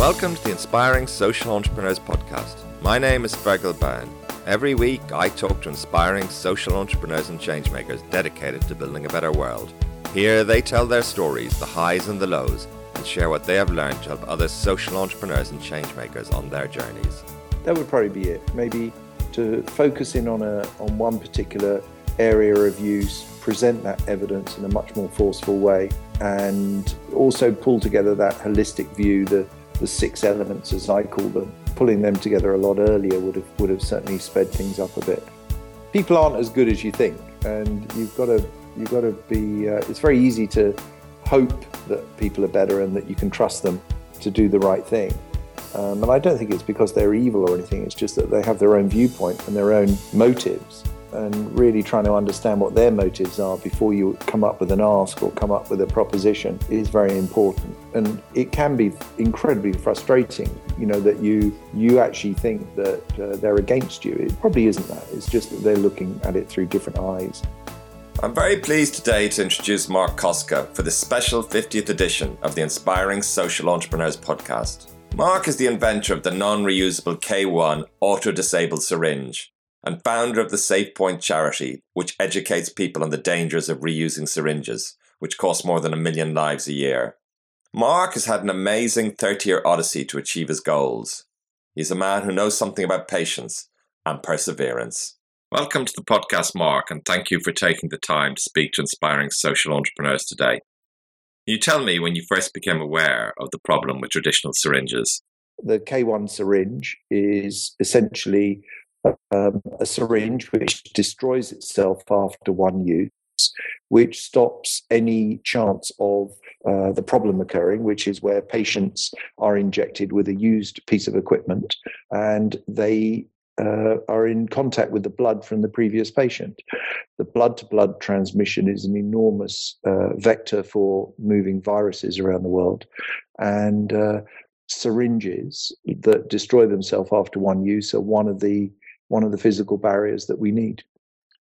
Welcome to the Inspiring Social Entrepreneurs Podcast. My name is Fergal Byrne. Every week, I talk to inspiring social entrepreneurs and changemakers dedicated to building a better world. Here, they tell their stories, the highs and the lows, and share what they have learned to help other social entrepreneurs and changemakers on their journeys. That would probably be it. Maybe to focus in on a on one particular area of use, present that evidence in a much more forceful way, and also pull together that holistic view, the the six elements as I call them. Pulling them together a lot earlier would have would have certainly sped things up a bit. People aren't as good as you think, and you've got to you've got to be. Uh, it's very easy to hope that people are better and that you can trust them to do the right thing. Um, and I don't think it's because they're evil or anything. It's just that they have their own viewpoint and their own motives and really trying to understand what their motives are before you come up with an ask or come up with a proposition is very important. And it can be incredibly frustrating you know that you you actually think that uh, they're against you. It probably isn't that. It's just that they're looking at it through different eyes. I'm very pleased today to introduce Marc Koska for the special 50th edition of the Inspiring Social Entrepreneurs podcast. Marc is the inventor of the non reusable K1 auto disabled syringe and founder of the SafePoint charity, which educates people on the dangers of reusing syringes, which cost more than a million lives a year. Marc has had an amazing 30 year odyssey to achieve his goals. He's a man who knows something about patience and perseverance. Welcome to the podcast, Marc, and thank you for taking the time to speak to inspiring social entrepreneurs today. Can you tell me when you first became aware of the problem with traditional syringes? The K1 syringe is essentially um, a syringe which destroys itself after one use, which stops any chance of uh, the problem occurring, which is where patients are injected with a used piece of equipment and they uh, are in contact with the blood from the previous patient. The blood to blood transmission is an enormous uh, vector for moving viruses around the world. And uh, syringes that destroy themselves after one use are one of the one of the physical barriers that we need.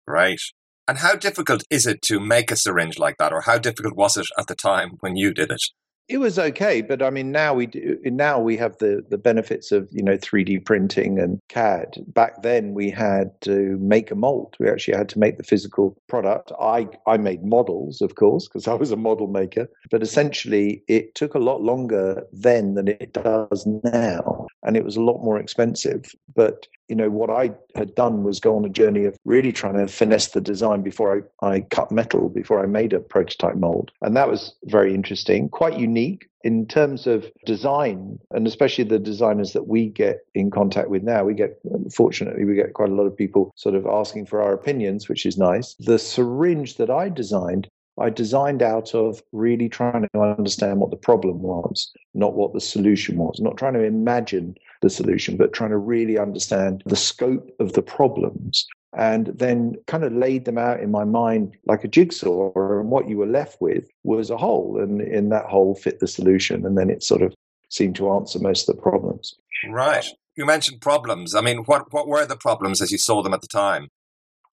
Right. And how difficult is it to make a syringe like that, or how difficult was it at the time when you did it? It was okay, but I mean, now we do, now we have the the benefits of you know 3D printing and CAD. Back then, we had to make a mold. We actually had to make the physical product. I I made models, of course, because I was a model maker. But essentially, it took a lot longer then than it does now, and it was a lot more expensive. But you know, what I had done was go on a journey of really trying to finesse the design before I, I cut metal, before I made a prototype mold. And that was very interesting, quite unique in terms of design, and especially the designers that we get in contact with now. We get, fortunately, we get quite a lot of people sort of asking for our opinions, which is nice. The syringe that I designed I designed out of really trying to understand what the problem was, not what the solution was, not trying to imagine the solution, but trying to really understand the scope of the problems and then kind of laid them out in my mind like a jigsaw. And what you were left with was a hole, and in that hole fit the solution. And then it sort of seemed to answer most of the problems. Right. You mentioned problems. I mean, what, what were the problems as you saw them at the time?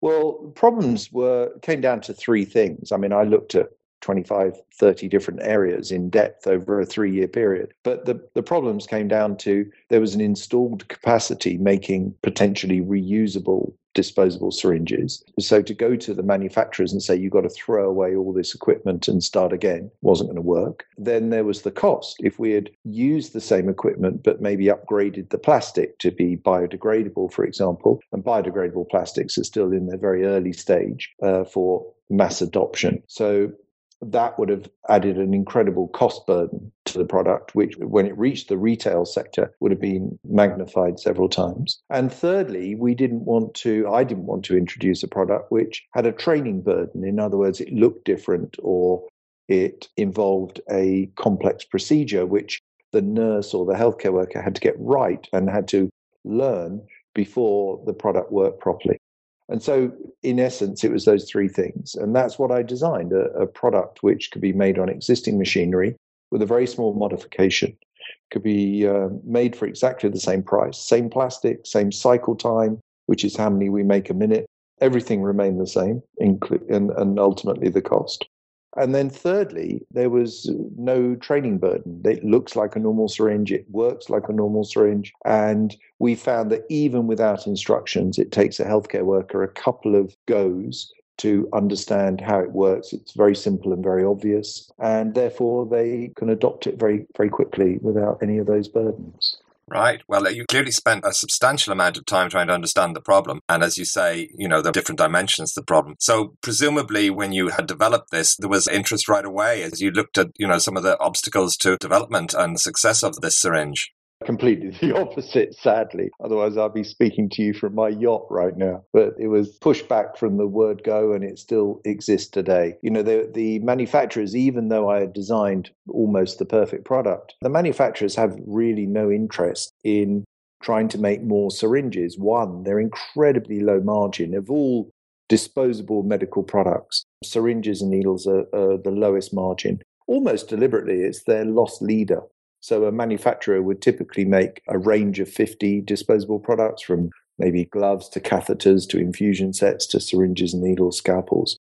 Well, problems were came down to three things. I mean, I looked at 25, 30 different areas in depth over a three year period. But the, the problems came down to there was an installed capacity making potentially reusable disposable syringes. So to go to the manufacturers and say you've got to throw away all this equipment and start again wasn't going to work. Then there was the cost. If we had used the same equipment but maybe upgraded the plastic to be biodegradable, for example, and biodegradable plastics are still in their very early stage uh, for mass adoption. So that would have added an incredible cost burden to the product, which, when it reached the retail sector, would have been magnified several times. And thirdly, we didn't want to, I didn't want to introduce a product which had a training burden. In other words, it looked different or it involved a complex procedure which the nurse or the healthcare worker had to get right and had to learn before the product worked properly. And so, in essence, it was those three things. And that's what I designed a, a, product which could be made on existing machinery with a very small modification, could be uh, made for exactly the same price, same plastic, same cycle time, which is how many we make a minute. Everything remained the same, inclu- and, and ultimately the cost. And then, thirdly, there was no training burden. It looks like a normal syringe, it works like a normal syringe. And we found that even without instructions, it takes a healthcare worker a couple of goes to understand how it works. It's very simple and very obvious. And therefore, they can adopt it very, very quickly without any of those burdens. Right. Well, you clearly spent a substantial amount of time trying to understand the problem. And as you say, you know, the different dimensions of the problem. So presumably when you had developed this, there was interest right away as you looked at, you know, some of the obstacles to development and success of this syringe completely the opposite, sadly. Otherwise, I'd be speaking to you from my yacht right now. But it was pushed back from the word go, and it still exists today. You know, the, the manufacturers, even though I had designed almost the perfect product, the manufacturers have really no interest in trying to make more syringes. One, they're incredibly low margin. Of all disposable medical products, syringes and needles are, are the lowest margin. Almost deliberately, it's their loss leader. So a manufacturer would typically make a range of 50 disposable products from maybe gloves to catheters to infusion sets to syringes, needles, scalpels.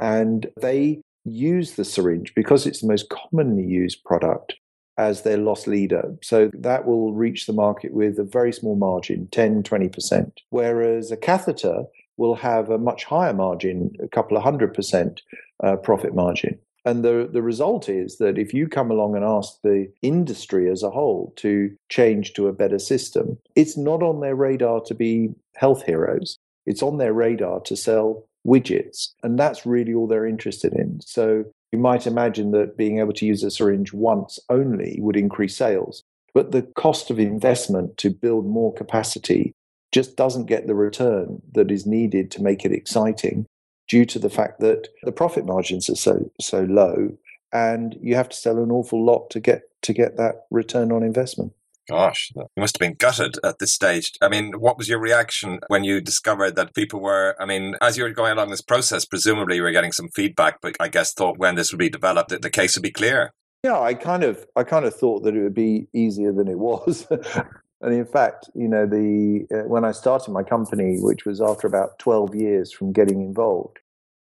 And they use the syringe because it's the most commonly used product as their loss leader. So that will reach the market with a very small margin, 10, 20%. Whereas a catheter will have a much higher margin, a couple of hundred percent uh, profit margin. And the, the result is that if you come along and ask the industry as a whole to change to a better system, it's not on their radar to be health heroes. It's on their radar to sell widgets. And that's really all they're interested in. So you might imagine that being able to use a syringe once only would increase sales. But the cost of investment to build more capacity just doesn't get the return that is needed to make it exciting due to the fact that the profit margins are so so low and you have to sell an awful lot to get to get that return on investment. Gosh, you must have been gutted at this stage. I mean, what was your reaction when you discovered that people were? I mean, as you were going along this process, presumably you were getting some feedback, but I guess thought when this would be developed, that the case would be clear. Yeah, I kind of, I kind of thought that it would be easier than it was. And in fact, you know, the uh, when I started my company, which was after about 12 years from getting involved,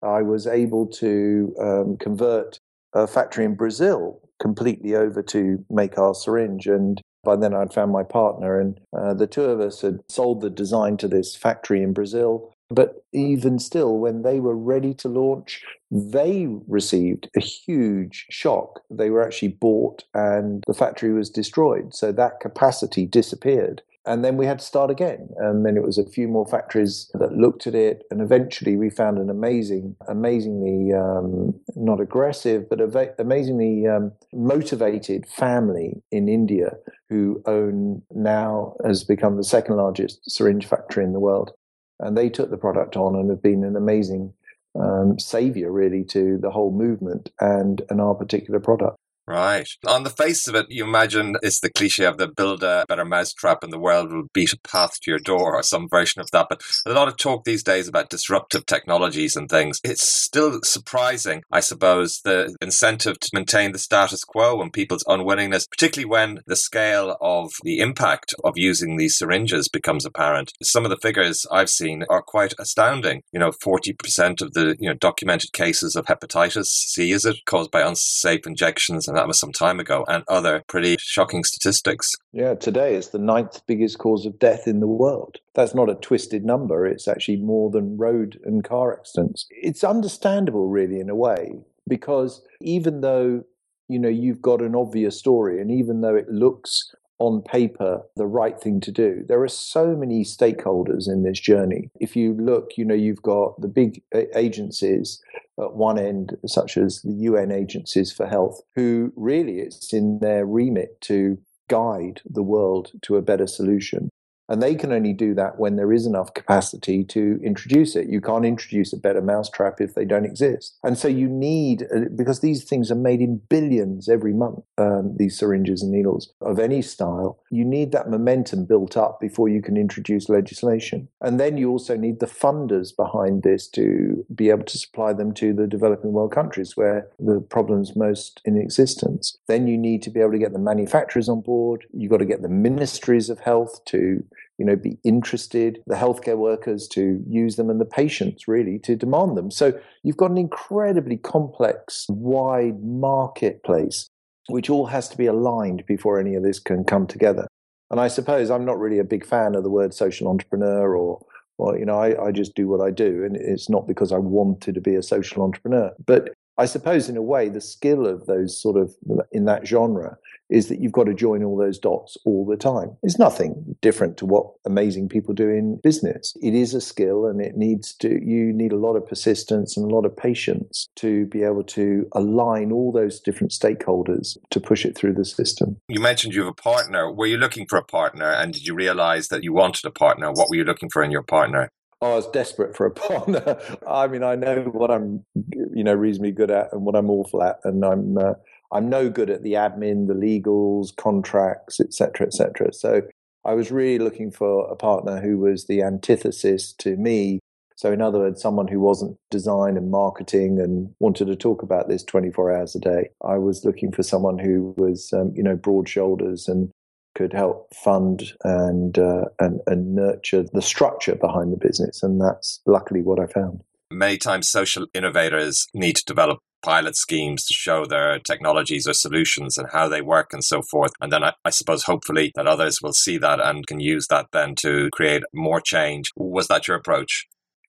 I was able to um, convert a factory in Brazil completely over to make our syringe. And by then, I'd found my partner, and uh, the two of us had sold the design to this factory in Brazil. But even still, when they were ready to launch, they received a huge shock. They were actually bought and the factory was destroyed. So that capacity disappeared. And then we had to start again. And then it was a few more factories that looked at it. And eventually we found an amazing, amazingly um, not aggressive, but amazingly um, motivated family in India who own now has become the second largest syringe factory in the world. And they took the product on and have been an amazing um, savior, really, to the whole movement and, and our particular product. Right. On the face of it, you imagine it's the cliche of the build a better mousetrap and the world will beat a path to your door or some version of that. But a lot of talk these days about disruptive technologies and things. It's still surprising, I suppose, the incentive to maintain the status quo and people's unwillingness, particularly when the scale of the impact of using these syringes becomes apparent. Some of the figures I've seen are quite astounding. You know, 40% of the you know documented cases of hepatitis C, is it, caused by unsafe injections and that was some time ago, and other pretty shocking statistics. Yeah, today it's the ninth biggest cause of death in the world. That's not a twisted number, it's actually more than road and car accidents. It's understandable, really, in a way, because even though you know you've got an obvious story and even though it looks on paper the right thing to do. There are so many stakeholders in this journey. If you look, you know, you've got the big agencies at one end, such as the UN agencies for health, who really it's in their remit to guide the world to a better solution. And they can only do that when there is enough capacity to introduce it. You can't introduce a better mousetrap if they don't exist. And so you need, uh, because these things are made in billions every month, um, these syringes and needles of any style, you need that momentum built up before you can introduce legislation. And then you also need the funders behind this to be able to supply them to the developing world countries where the problem's most in existence. Then you need to be able to get the manufacturers on board. You've got to get the ministries of health to you know, be interested, the healthcare workers to use them, and the patients really to demand them. So you've got an incredibly complex, wide marketplace, which all has to be aligned before any of this can come together. And I suppose I'm not really a big fan of the word social entrepreneur or well, you know, I, I just do what I do. And it's not because I wanted to be a social entrepreneur. But I suppose, in a way, the skill of those sort of in that genre is that you've got to join all those dots all the time. It's nothing different to what amazing people do in business. It is a skill and it needs to, you need a lot of persistence and a lot of patience to be able to align all those different stakeholders to push it through the system. You mentioned you have a partner. Were you looking for a partner and did you realize that you wanted a partner? What were you looking for in your partner? I was desperate for a partner. I mean, I know what I'm, you know, reasonably good at and what I'm awful at, and I'm uh, I'm no good at the admin, the legals, contracts, etc., etc. So I was really looking for a partner who was the antithesis to me. So, in other words, someone who wasn't design and marketing and wanted to talk about this 24 hours a day. I was looking for someone who was, um, you know, broad shoulders and could help fund and, uh, and and nurture the structure behind the business, and that's luckily what I found. Many times, social innovators need to develop pilot schemes to show their technologies or solutions and how they work and so forth. And then I, I, suppose hopefully that others will see that and can use that then to create more change. Was that your approach?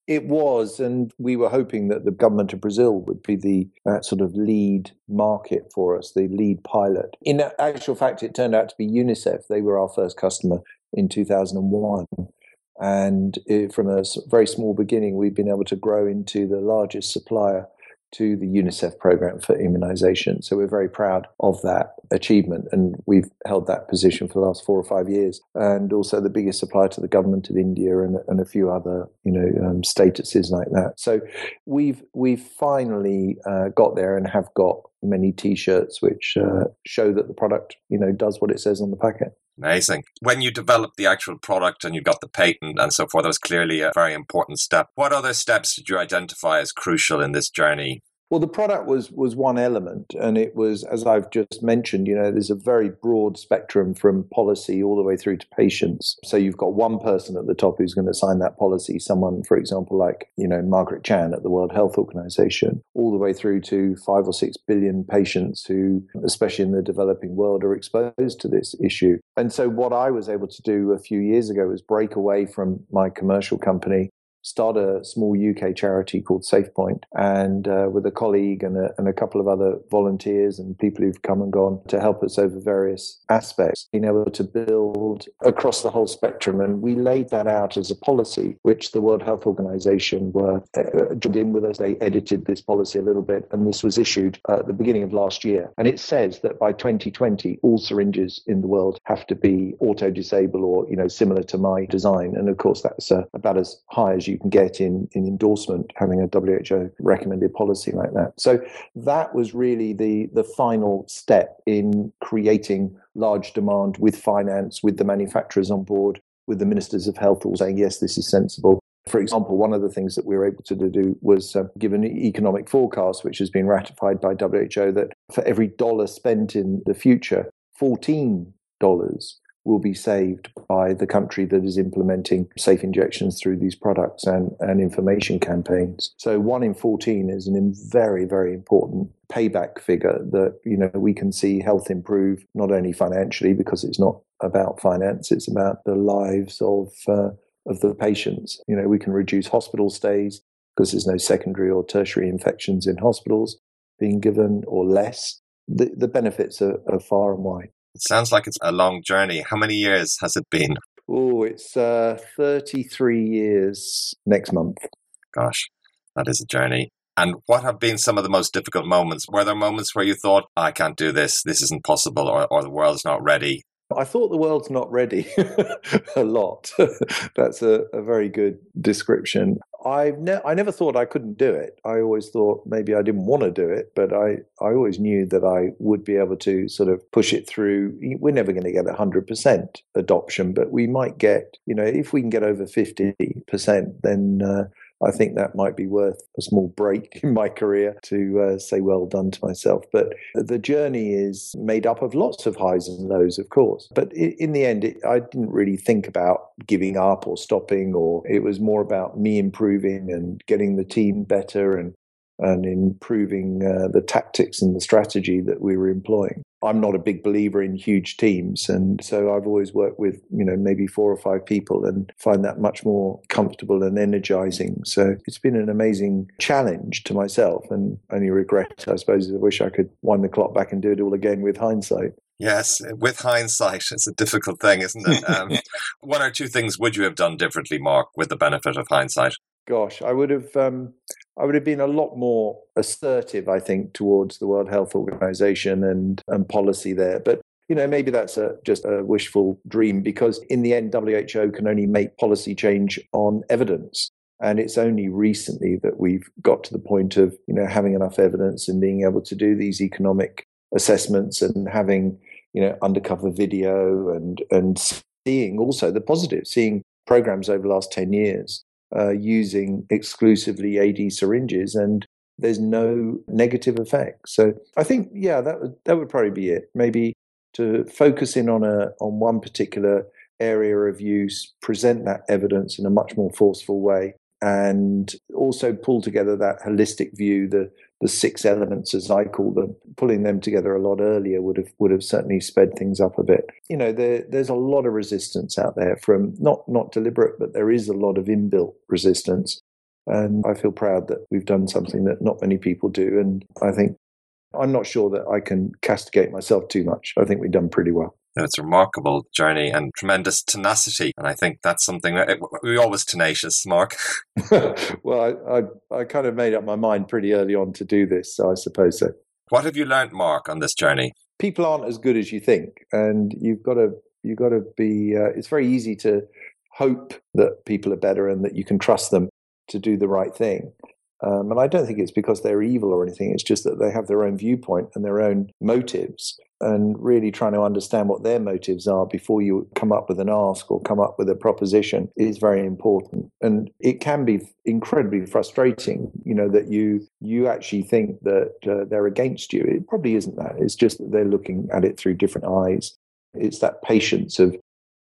It was, and we were hoping that the government of Brazil would be the uh, sort of lead market for us, the lead pilot. In actual fact, it turned out to be UNICEF. They were our first customer in 2001. And it, from a very small beginning, we've been able to grow into the largest supplier to the UNICEF program for immunization. So we're very proud of that achievement, and we've held that position for the last four or five years. And also the biggest supplier to the government of India and, and a few other, you know, um, statuses like that. So we've we've finally uh, got there and have got many T-shirts which uh, show that the product, you know, does what it says on the packet. Amazing. When you developed the actual product and you got the patent and so forth, that was clearly a very important step. What other steps did you identify as crucial in this journey? Well, the product was was one element, and it was, as I've just mentioned, you know, there's a very broad spectrum from policy all the way through to patients. So you've got one person at the top who's going to sign that policy, someone, for example, like you know Margaret Chan at the World Health Organization, all the way through to five or six billion patients who, especially in the developing world, are exposed to this issue. And so, what I was able to do a few years ago was break away from my commercial company start a small UK charity called SafePoint, and uh, with a colleague and a, and a couple of other volunteers and people who've come and gone to help us over various aspects, being able to build across the whole spectrum. And we laid that out as a policy, which the World Health Organization were uh, joined in with us. They edited this policy a little bit, and this was issued at the beginning of last year. And it says that by 2020, all syringes in the world have to be auto disable or you know similar to my design. And of course, that's uh, about as high as you you can get in, in endorsement having a WHO recommended policy like that. So that was really the, the final step in creating large demand with finance, with the manufacturers on board, with the ministers of health all saying, yes, this is sensible. For example, one of the things that we were able to do was uh, give an economic forecast, which has been ratified by WHO, that for every dollar spent in the future, $14 will be saved by the country that is implementing safe injections through these products and, and information campaigns. So one in 14 is a very, very important payback figure that, you know, we can see health improve not only financially because it's not about finance, it's about the lives of, uh, of the patients. You know, we can reduce hospital stays because there's no secondary or tertiary infections in hospitals being given or less. The, the benefits are, are far and wide. It sounds like it's a long journey. How many years has it been? Oh, it's uh, 33 years next month. Gosh, that is a journey. And what have been some of the most difficult moments? Were there moments where you thought, I can't do this, this isn't possible, or, or the world's not ready? I thought the world's not ready a lot. That's a, a, very good description. I've ne- I never thought I couldn't do it. I always thought maybe I didn't want to do it, but I, I always knew that I would be able to sort of push it through. We're never going to get 100% adoption, but we might get, you know, if we can get over 50%, then uh, I think that might be worth a small break in my career to uh, say well done to myself. But the journey is made up of lots of highs and lows, of course. But in the end, it, I didn't really think about giving up or stopping, or it was more about me improving and getting the team better and and improving uh, the tactics and the strategy that we were employing. I'm not a big believer in huge teams, and so I've always worked with you know maybe four or five people and find that much more comfortable and energizing. So it's been an amazing challenge to myself, and only regret I suppose I wish I could wind the clock back and do it all again with hindsight. Yes, with hindsight, it's a difficult thing, isn't it? Um, one or two things would you have done differently, Marc, with the benefit of hindsight? Gosh, I would have. Um, I would have been a lot more assertive, I think, towards the World Health Organization and, and policy there. But you know, maybe that's a, just a wishful dream because in the end, WHO can only make policy change on evidence. And it's only recently that we've got to the point of, you know, having enough evidence and being able to do these economic assessments and having, you know, undercover video and, and seeing also the positive, seeing programs over the last 10 years uh, using exclusively AD syringes, and there's no negative effect. So I think, yeah, that would that would probably be it. Maybe to focus in on a on one particular area of use, present that evidence in a much more forceful way, and also pull together that holistic view, the the six elements as I call them, pulling them together a lot earlier would have would have certainly sped things up a bit. You know, there, there's a lot of resistance out there from not not deliberate, but there is a lot of inbuilt resistance. And I feel proud that we've done something that not many people do. And I think I'm not sure that I can castigate myself too much. I think we've done pretty well it's a remarkable journey and tremendous tenacity. And I think that's something that we always tenacious, Marc. well, I, I, I, kind of made up my mind pretty early on to do this, so I suppose so. What have you learned, Marc, on this journey? People aren't as good as you think, and you've got to you've got to be. Uh, it's very easy to hope that people are better and that you can trust them to do the right thing. Um, and I don't think it's because they're evil or anything. It's just that they have their own viewpoint and their own motives and really trying to understand what their motives are before you come up with an ask or come up with a proposition is very important and it can be incredibly frustrating you know that you you actually think that uh, they're against you it probably isn't that it's just that they're looking at it through different eyes it's that patience of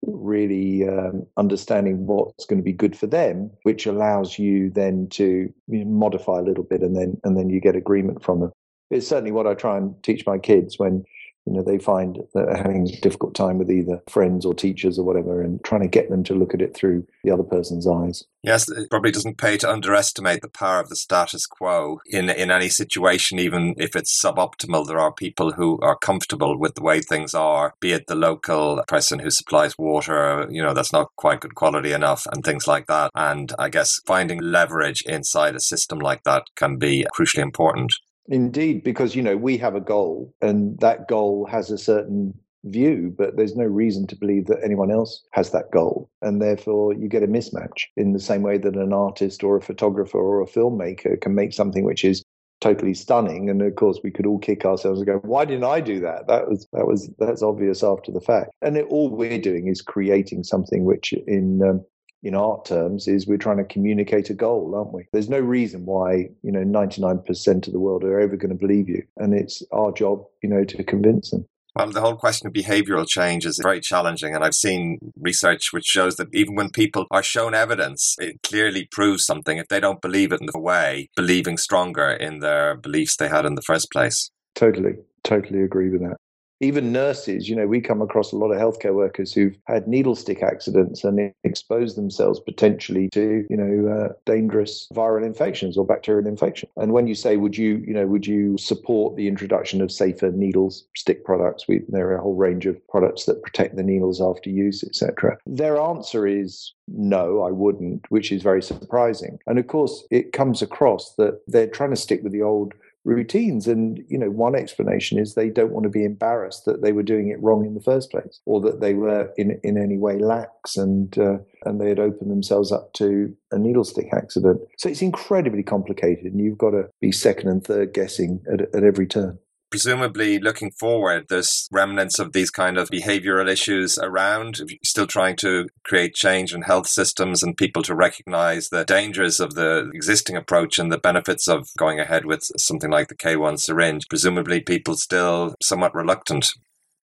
really um, understanding what's going to be good for them which allows you then to modify a little bit and then and then you get agreement from them. It's certainly what I try and teach my kids when you know they find that they're having a difficult time with either friends or teachers or whatever and trying to get them to look at it through the other person's eyes. Yes it probably doesn't pay to underestimate the power of the status quo in in any situation even if it's suboptimal. There are people who are comfortable with the way things are be it the local person who supplies water you know that's not quite good quality enough and things like that. And i guess finding leverage inside a system like that can be crucially important Indeed, because you know we have a goal, and that goal has a certain view, but there's no reason to believe that anyone else has that goal, and therefore you get a mismatch. In the same way that an artist or a photographer or a filmmaker can make something which is totally stunning, and of course we could all kick ourselves and go, "Why didn't I do that?" That was that was that's obvious after the fact, and it, all we're doing is creating something which in um, in art terms is we're trying to communicate a goal, aren't we? There's no reason why, you know, 99% of the world are ever going to believe you. And it's our job, you know, to convince them. Well, the whole question of behavioral change is very challenging. And I've seen research which shows that even when people are shown evidence, it clearly proves something. If they don't believe it in the way, believing stronger in their beliefs they had in the first place. Totally, totally agree with that even nurses, you know, we come across a lot of healthcare workers who've had needle stick accidents and exposed themselves potentially to, you know, uh, dangerous viral infections or bacterial infection. And when you say, would you, you know, would you support the introduction of safer needles stick products? We, there are a whole range of products that protect the needles after use, etc. Their answer is no, I wouldn't, which is very surprising. And of course, it comes across that they're trying to stick with the old routines. And, you know, one explanation is they don't want to be embarrassed that they were doing it wrong in the first place or that they were in, in any way lax and, uh, and they had opened themselves up to a needle stick accident. So it's incredibly complicated and you've got to be second and third guessing at, at every turn. Presumably looking forward, there's remnants of these kind of behavioral issues around, still trying to create change in health systems and people to recognize the dangers of the existing approach and the benefits of going ahead with something like the K1 syringe. Presumably, people still somewhat reluctant.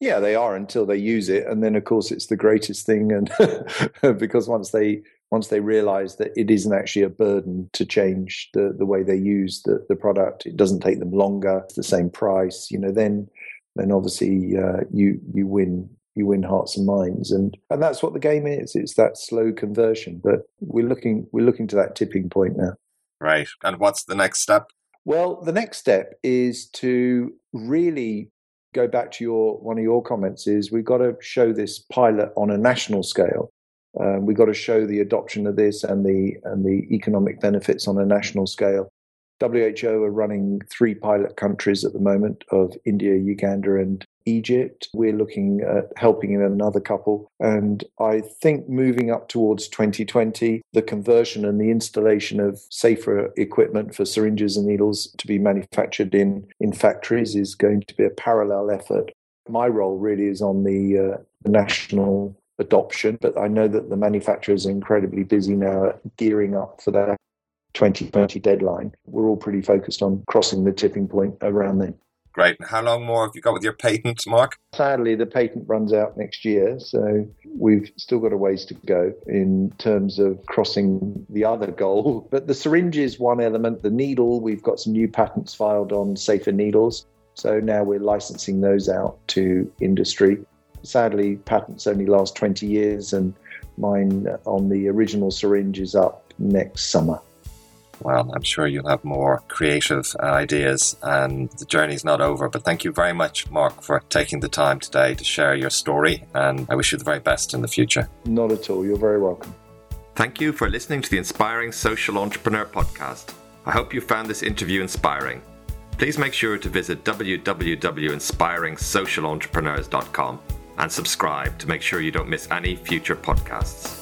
Yeah, they are until they use it, and then of course it's the greatest thing. And because once they once they realize that it isn't actually a burden to change the, the way they use the, the product, it doesn't take them longer, it's the same price, you know, then then obviously uh, you you win you win hearts and minds and and that's what the game is it's that slow conversion but we're looking we're looking to that tipping point now right and what's the next step well the next step is to really go back to your one of your comments is we've got to show this pilot on a national scale um, we've got to show the adoption of this and the and the economic benefits on a national scale. WHO are running three pilot countries at the moment of India, Uganda, and Egypt. We're looking at helping in another couple. And I think moving up towards 2020, the conversion and the installation of safer equipment for syringes and needles to be manufactured in, in factories is going to be a parallel effort. My role really is on the, uh, the national adoption. But I know that the manufacturers are incredibly busy now gearing up for their 2020 deadline. We're all pretty focused on crossing the tipping point around then. Great. How long more have you got with your patent, Marc? Sadly, the patent runs out next year, so we've still got a ways to go in terms of crossing the other goal. But the syringe is one element. The needle, we've got some new patents filed on safer needles. So now we're licensing those out to industry sadly, patents only last 20 years, and mine on the original syringe is up next summer. Well, I'm sure you'll have more creative uh, ideas, and the journey's not over. But thank you very much, Marc, for taking the time today to share your story, and I wish you the very best in the future. Not at all. You're very welcome. Thank you for listening to the Inspiring Social Entrepreneur podcast. I hope you found this interview inspiring. Please make sure to visit www.inspiringsocialentrepreneurs.com and subscribe to make sure you don't miss any future podcasts.